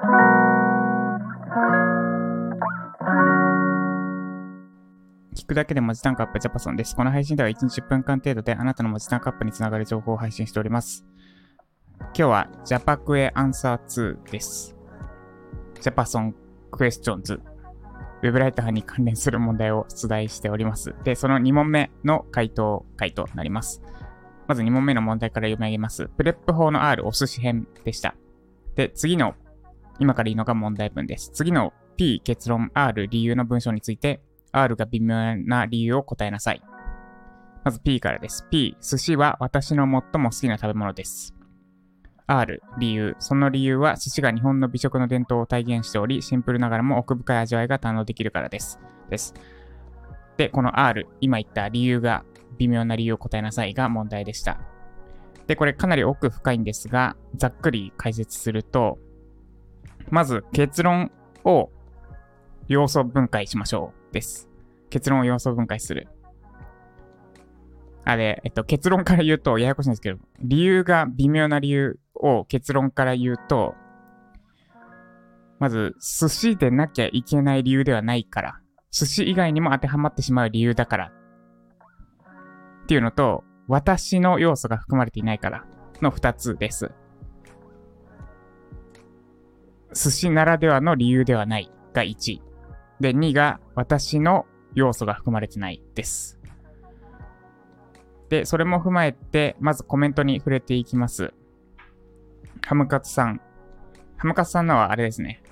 聞くだけで文字単価アップジャパソンです。この配信では1日10分間程度であなたの文字単価アップにつながる情報を配信しております。今日はジャパクエ answer 2です。ジャパソンクエスチョンズ。ウェブライターに関連する問題を出題しております。で、その2問目の回答回となります。まず2問目の問題から読み上げます。 PREP 法の R お寿司編でした。で、次の、今から言うのが問題文です。次の P 結論 R 理由の文章について、R が微妙な理由を答えなさい。まず P からです。P、寿司は私の最も好きな食べ物です。R、理由。その理由は寿司が日本の美食の伝統を体現しており、シンプルながらも奥深い味わいが堪能できるからです。です。で、この R、今言った理由が、微妙な理由を答えなさいが問題でした。で、これかなり奥深いんですが、ざっくり解説すると、まず結論を要素分解しましょうです。結論を要素分解する。あれ、えっと、結論から言うとややこしいんですけど、理由が微妙な理由を結論から言うと、まず、寿司でなきゃいけない理由ではないから、寿司以外にも当てはまってしまう理由だから、っていうのと、私の要素が含まれていないからの二つです。寿司ならではの理由ではないが1。で、2が私の要素が含まれてないです。で、それも踏まえて、まずコメントに触れていきます。ハムカツさん。ハムカツさんのはあれですね。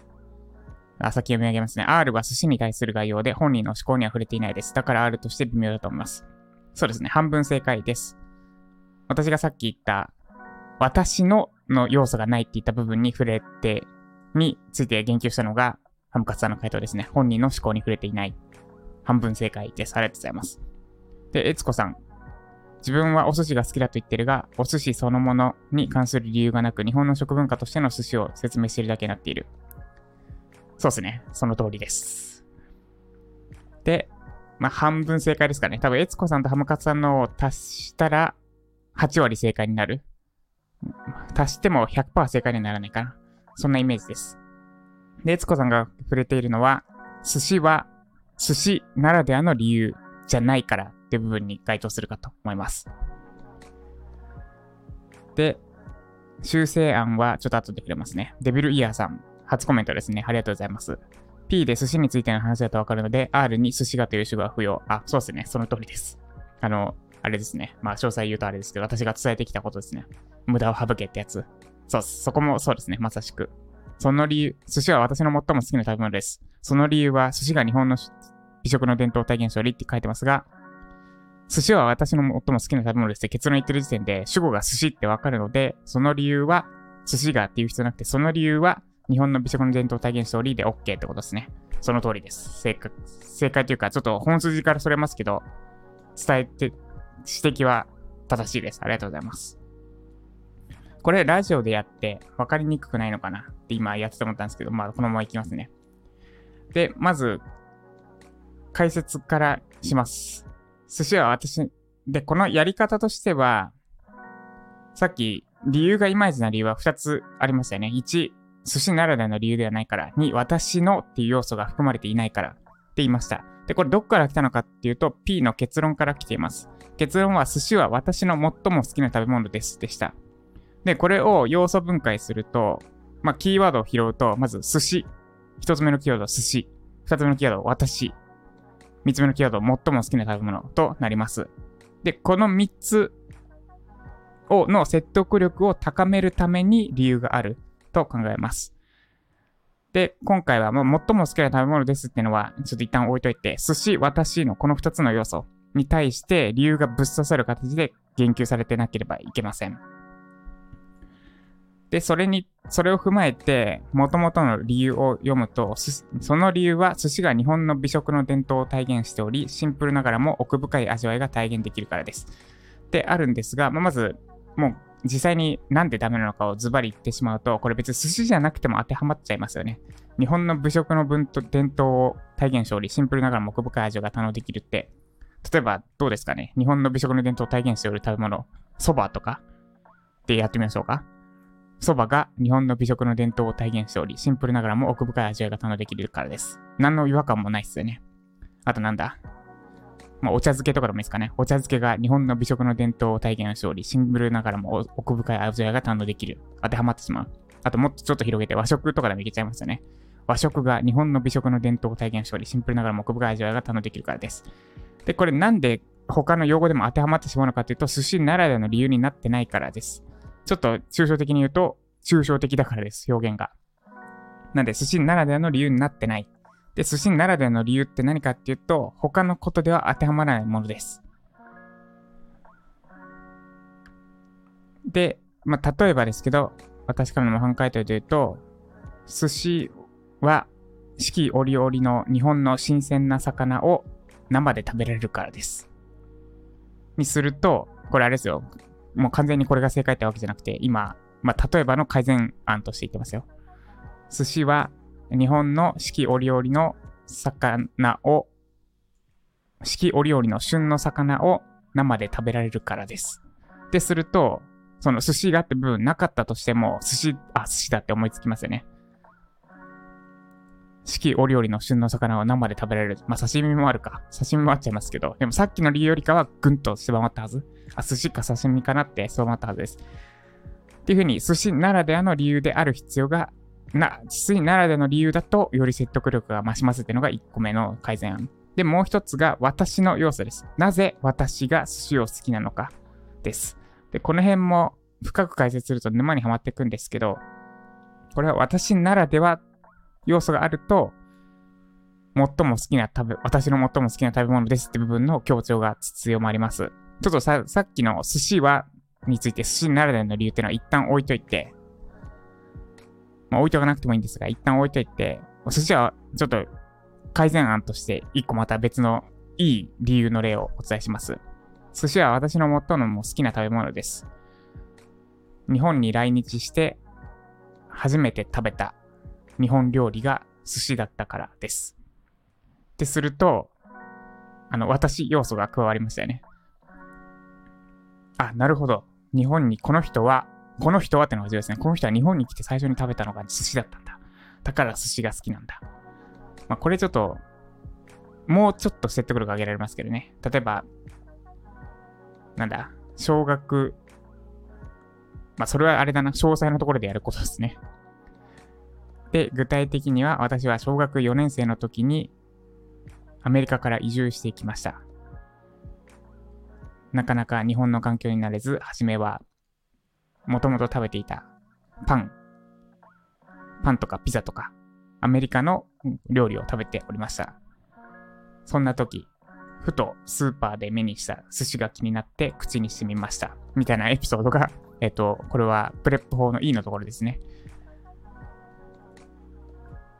あ、先読み上げますね。R は寿司に対する概要で本人の思考には触れていないです。だから R として微妙だと思います。そうですね。半分正解です。私がさっき言った、私のの要素がないって言った部分に触れて、について言及したのが、ハムカツさんの回答ですね。本人の思考に触れていない。半分正解です。ありがとうございます。で、えつこさん。自分はお寿司が好きだと言ってるが、お寿司そのものに関する理由がなく、日本の食文化としての寿司を説明しているだけになっている。そうですね。その通りです。で、まあ、半分正解ですかね。多分、えつこさんとハムカツさんのを足したら、8割正解になる。足しても100%正解にならないかな。そんなイメージです。で、えつこさんが触れているのは、寿司は寿司ならではの理由じゃないからっていう部分に該当するかと思います。で、修正案はちょっと後でくれますね。デビルイヤーさん、初コメントですね。ありがとうございます。P で寿司についての話だとわかるので、R に寿司がという主語は不要。あ、そうですね。その通りです。あの、あれですね。まあ、詳細言うとあれですけど、私が伝えてきたことですね。無駄を省けってやつ。そう、そこもそうですね。まさしく。その理由、寿司は私の最も好きな食べ物です。その理由は、寿司が日本の美食の伝統体現しておりって書いてますが、寿司は私の最も好きな食べ物ですって結論言ってる時点で、主語が寿司ってわかるので、その理由は、寿司がっていう必要なくて、その理由は、日本の美食の伝統体現しておりで OK ってことですね。その通りです。正解、正解というか、ちょっと本筋からそれますけど、伝えて、指摘は正しいです。ありがとうございます。これ、ラジオでやって分かりにくくないのかな？って今やってて思ったんですけど、まあ、このままいきますね。で、まず、解説からします。寿司は私、で、このやり方としては、さっき、理由がいまいちな理由は2つありましたよね。1、寿司ならではの理由ではないから。2、私のっていう要素が含まれていないから。って言いました。で、これどこから来たのかっていうと、P の結論から来ています。結論は、寿司は私の最も好きな食べ物です。でした。で、これを要素分解すると、まあ、キーワードを拾うと、まず、寿司。一つ目のキーワード、寿司。二つ目のキーワード、私。三つ目のキーワード、最も好きな食べ物となります。で、この三つを、の説得力を高めるために理由があると考えます。で、今回はもう最も好きな食べ物ですっていうのは、ちょっと一旦置いといて、寿司、私のこの二つの要素に対して理由がぶっ刺さる形で言及されてなければいけません。で、それに、それを踏まえて、元々の理由を読むと、その理由は寿司が日本の美食の伝統を体現しており、シンプルながらも奥深い味わいが体現できるからです。で、あるんですが、まあ、まず、もう実際になんでダメなのかをズバリ言ってしまうと、これ別に寿司じゃなくても当てはまっちゃいますよね。日本の美食の文と伝統を体現しており、シンプルながらも奥深い味が堪能できるって、例えばどうですかね？日本の美食の伝統を体現しておる食べ物、蕎麦とかでやってみましょうか。蕎麦が日本の美食の伝統を体現しており、シンプルながらも奥深い味わいが堪能できるからです。何の違和感もないっすよね。あとなんだ？まあ、お茶漬けとかでもいいですかね。お茶漬けが日本の美食の伝統を体現しており、シンプルながらも奥深い味わいが堪能できる。当てはまってしまう。あともっとちょっと広げて和食とかでもいけちゃいますよね。和食が日本の美食の伝統を体現しており、シンプルながらも奥深い味わいが堪能できるからです。で、これなんで他の用語でも当てはまってしまうのかというと、寿司ならではの理由になってないからです。ちょっと抽象的に言うと、抽象的だからです、表現が。なんで、寿司ならではの理由になってない。で、寿司ならではの理由って何かっていうと、他のことでは当てはまらないものです。で、まあ、例えばですけど、私からの模範解答で言うと、寿司は四季折々の日本の新鮮な魚を生で食べられるからです。にすると、これあれですよ。もう完全にこれが正解ってわけじゃなくて、今、まあ、例えばの改善案として言ってますよ。寿司は日本の四季折々の魚を、四季折々の旬の魚を生で食べられるからです。ってすると、その寿司がって部分なかったとしても、寿司、あ、寿司だって思いつきますよね。四季折々の旬の魚を生で食べられる。まあ、刺身もあるか。刺身もあっちゃいますけど、でもさっきの理由よりかはぐんと狭まったはず。あ、寿司か刺身かなって狭まったはずです。っていうふうに、寿司ならではの理由である必要が、な、寿司ならではの理由だと、より説得力が増しますっていうのが1個目の改善案。で、もう一つが私の要素です。なぜ私が寿司を好きなのかです。で、この辺も深く解説すると沼にはまっていくんですけど、これは私ならでは要素があると、最も好きな食べ、私の最も好きな食べ物ですって部分の強調が強まります。ちょっとさ、さっきの寿司は、について寿司ならではの理由っていうのは一旦置いといて、まあ置いとかなくてもいいんですが、一旦置いといて、寿司はちょっと改善案として一個また別のいい理由の例をお伝えします。寿司は私の最も好きな食べ物です。日本に来日して初めて食べた日本料理が寿司だったからです。ってすると、あの、私要素が加わりましたよね。あ、なるほど。日本にこの人は、この人はってのが重要ですね。この人は日本に来て最初に食べたのが寿司だったんだ。だから寿司が好きなんだ。まあ、これちょっと、もうちょっと説得力上げられますけどね。例えば、なんだ、小学、まあ、それはあれだな、詳細のところでやることですね。で、具体的には私は小学4年生の時にアメリカから移住してきました。なかなか日本の環境になれず、初めはもともと食べていたパン、パンとかピザとかアメリカの料理を食べておりました。そんな時、ふとスーパーで目にした寿司が気になって口にしてみました。みたいなエピソードが、えっと、これはプレップ法の E のところですね。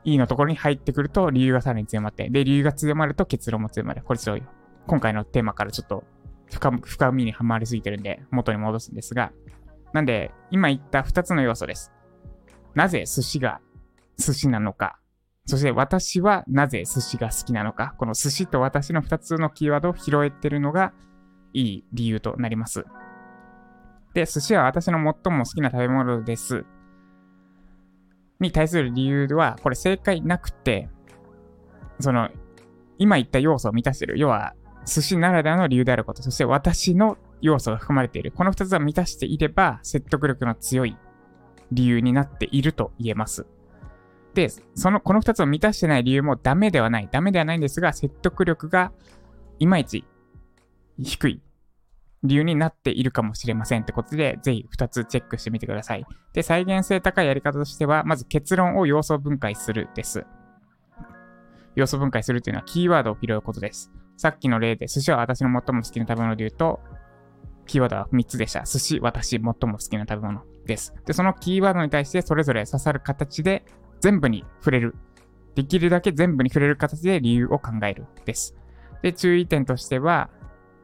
E のところに入ってくると理由がさらに強まって、で、理由が強まると結論も強まる。これちょっと今回のテーマからちょっと深深みにはまりすぎてるんで元に戻すんですが、なんで今言った2つの要素です。なぜ寿司が寿司なのか、そして私はなぜ寿司が好きなのか、この寿司と私の2つのキーワードを拾えてるのがいい理由となります。で、寿司は私の最も好きな食べ物です。に対する理由は、これ正解なくて、その、今言った要素を満たしてる。要は、寿司ならではの理由であること、そして私の要素が含まれている。この二つは満たしていれば、説得力の強い理由になっていると言えます。で、その、この二つを満たしてない理由もダメではない。ダメではないんですが、説得力がいまいち低い理由になっているかもしれませんってことで、ぜひ2つチェックしてみてください。で、再現性高いやり方としては、まず結論を要素分解するです。要素分解するというのはキーワードを拾うことです。さっきの例で、寿司は私の最も好きな食べ物で言うと、キーワードは3つでした。寿司、私、最も好きな食べ物です。で、そのキーワードに対してそれぞれ刺さる形で全部に触れる。できるだけ全部に触れる形で理由を考えるです。で、注意点としては、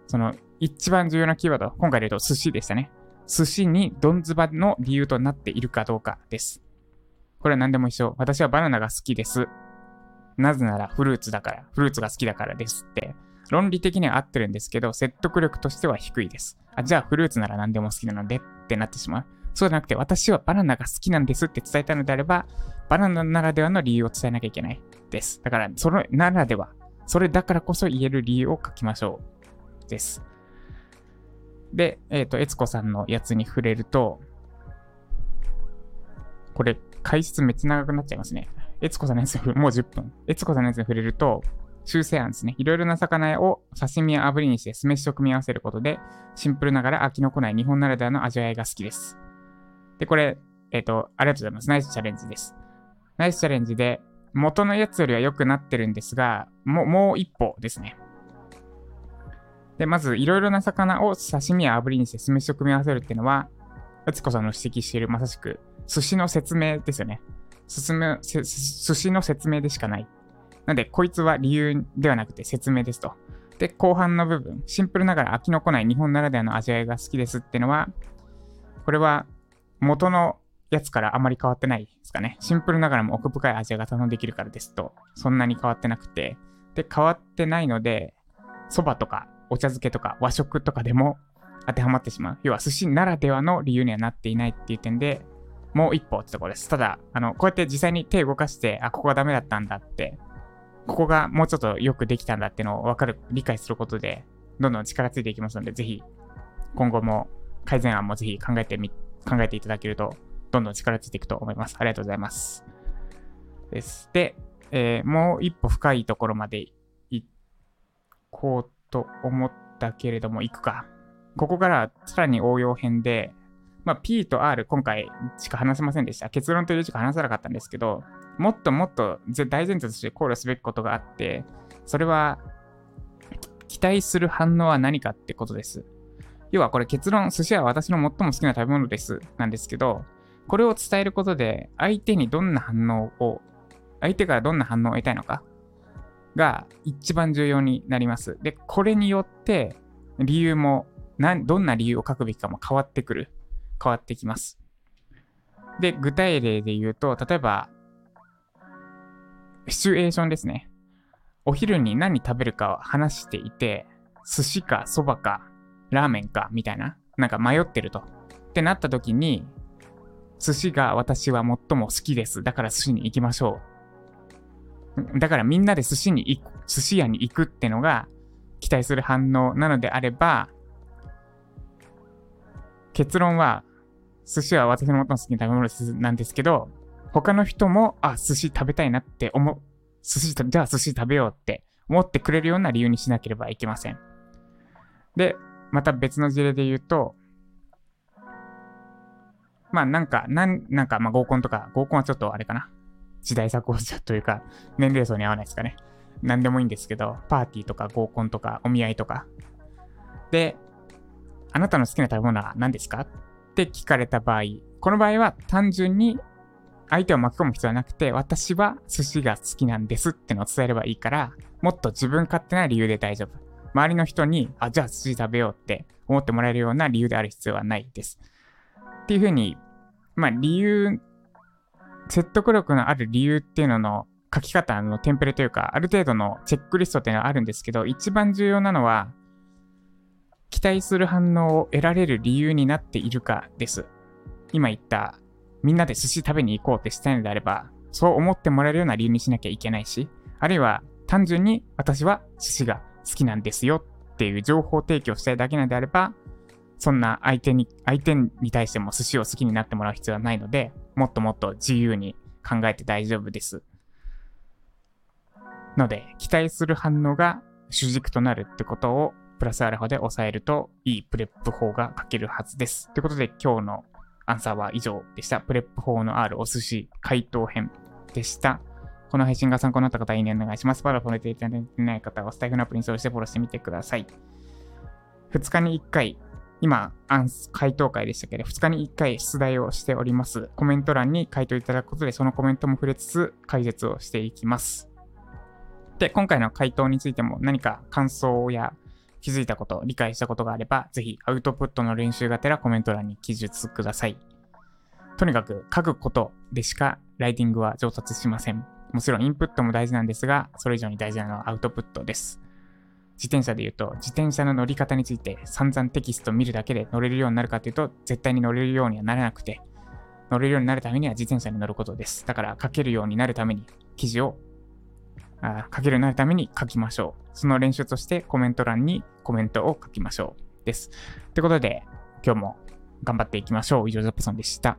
その一番重要なキーワード、今回で言うと寿司でしたね。寿司にドンズバの理由となっているかどうかです。これは何でも一緒。私はバナナが好きです。なぜならフルーツだから、フルーツが好きだからですって。論理的には合ってるんですけど、説得力としては低いです。あ、じゃあフルーツなら何でも好きなのでってなってしまう。そうじゃなくて、私はバナナが好きなんですって伝えたのであれば、バナナならではの理由を伝えなきゃいけないです。だから、そのならでは、それだからこそ言える理由を書きましょう。です。で、えっ、ー、と、悦子さんのやつに触れると、これ、解説めっちゃ長くなっちゃいますね。悦子さんのやつにもう10分。悦子さんのやつに触れると、修正案ですね。いろいろな魚を刺身や炙りにして酢飯と組み合わせることで、シンプルながら飽きのこない日本ならではの味わいが好きです。で、これ、えっ、ー、と、ありがとうございます。ナイスチャレンジです。ナイスチャレンジで、元のやつよりは良くなってるんですが、もう、もう一歩ですね。で、まず、いろいろな魚を刺身や炙りにして酢飯と組み合わせるっていうのは、うつこさんの指摘している、まさしく、寿司の説明ですよね。寿司の説明でしかない。なんで、こいつは理由ではなくて説明ですと。で、後半の部分、シンプルながら飽きのこない日本ならではの味わいが好きですっていうのは、これは元のやつからあまり変わってないですかね。シンプルながらも奥深い味が頼んできるからですと、そんなに変わってなくて、で、変わってないので、蕎麦とかお茶漬けとか和食とかでも当てはまってしまう。要は寿司ならではの理由にはなっていないっていう点で、もう一歩ってところです。ただ、あの、こうやって実際に手を動かして、あ、ここはダメだったんだって、ここがもうちょっとよくできたんだってのを分かる、理解することで、どんどん力ついていきますので、ぜひ、今後も改善案もぜひ考えてみ、考えていただけると、どんどん力ついていくと思います。ありがとうございます。です。で、えー、もう一歩深いところまで行こうと思ったけれども、行くか。ここからさらに応用編で、まあ、P と R 今回しか話せませんでした。結論というしか話せなかったんですけど、もっともっと大前提として考慮すべきことがあって、それは、期待する反応は何かってことです。要はこれ結論、寿司は私の最も好きな食べ物です。なんですけど、これを伝えることで、相手にどんな反応を、相手からどんな反応を得たいのかが一番重要になります。で、これによって理由もどんな理由を書くべきかも変わってくる。変わってきます。で、具体例で言うと、例えば、シチュエーションですね。お昼に何食べるかを話していて、寿司か蕎麦かラーメンかみたいな、なんか迷ってると。ってなった時に、寿司が私は最も好きです。だから寿司に行きましょう。だからみんなで寿司に行く、寿司屋に行くってのが期待する反応なのであれば、結論は、寿司は私の最も好きな食べ物なんですけど、他の人も、あ、寿司食べたいなって思う、寿司、じゃあ寿司食べようって思ってくれるような理由にしなければいけません。で、また別の事例で言うと、まあなんか、なん、なんかまあ合コンとか、合コンはちょっとあれかな。時代錯誤者というか、年齢層に合わないですかね。何でもいいんですけど、パーティーとか合コンとかお見合いとか。で、あなたの好きな食べ物は何ですかって聞かれた場合、この場合は単純に相手を巻き込む必要はなくて、私は寿司が好きなんですってのを伝えればいいから、もっと自分勝手な理由で大丈夫。周りの人に、あ、じゃあ寿司食べようって思ってもらえるような理由である必要はないです。っていうふうに、まあ理由、説得力のある理由っていうのの書き方のテンプレというか、ある程度のチェックリストっていうのはあるんですけど、一番重要なのは、期待する反応を得られる理由になっているかです。今言った、みんなで寿司食べに行こうってしたいのであれば、そう思ってもらえるような理由にしなきゃいけないし、あるいは単純に私は寿司が好きなんですよっていう情報提供したいだけなのであれば、そんな相手に、相手に対しても寿司を好きになってもらう必要はないので、もっともっと自由に考えて大丈夫です。ので、期待する反応が主軸となるってことをプラスアルファで抑えるといい PREP 法が書けるはずです。ということで今日のアンサーは以上でした。 PREP 法の R お寿司回答編でした。この配信が参考になった方は、いいねお願いします。まだフォローしていただいてない方は、スタイフのアプリにそうしてフォローしてみてください。2日に1回、今、アンス回答回でしたけど、2日に1回出題をしております。コメント欄に回答いただくことで、そのコメントも触れつつ解説をしていきます。で、今回の回答についても何か感想や気づいたこと、理解したことがあれば、ぜひアウトプットの練習がてらコメント欄に記述ください。とにかく書くことでしかライティングは上達しません。もちろんインプットも大事なんですが、それ以上に大事なのはアウトプットです。自転車で言うと、自転車の乗り方について散々テキスト見るだけで乗れるようになるかというと、絶対に乗れるようにはならなくて、乗れるようになるためには自転車に乗ることです。だから書けるようになるために記事をあ書けるようになるために書きましょう。その練習としてコメント欄にコメントを書きましょう。です。ということで、今日も頑張っていきましょう。以上、ザップソンでした。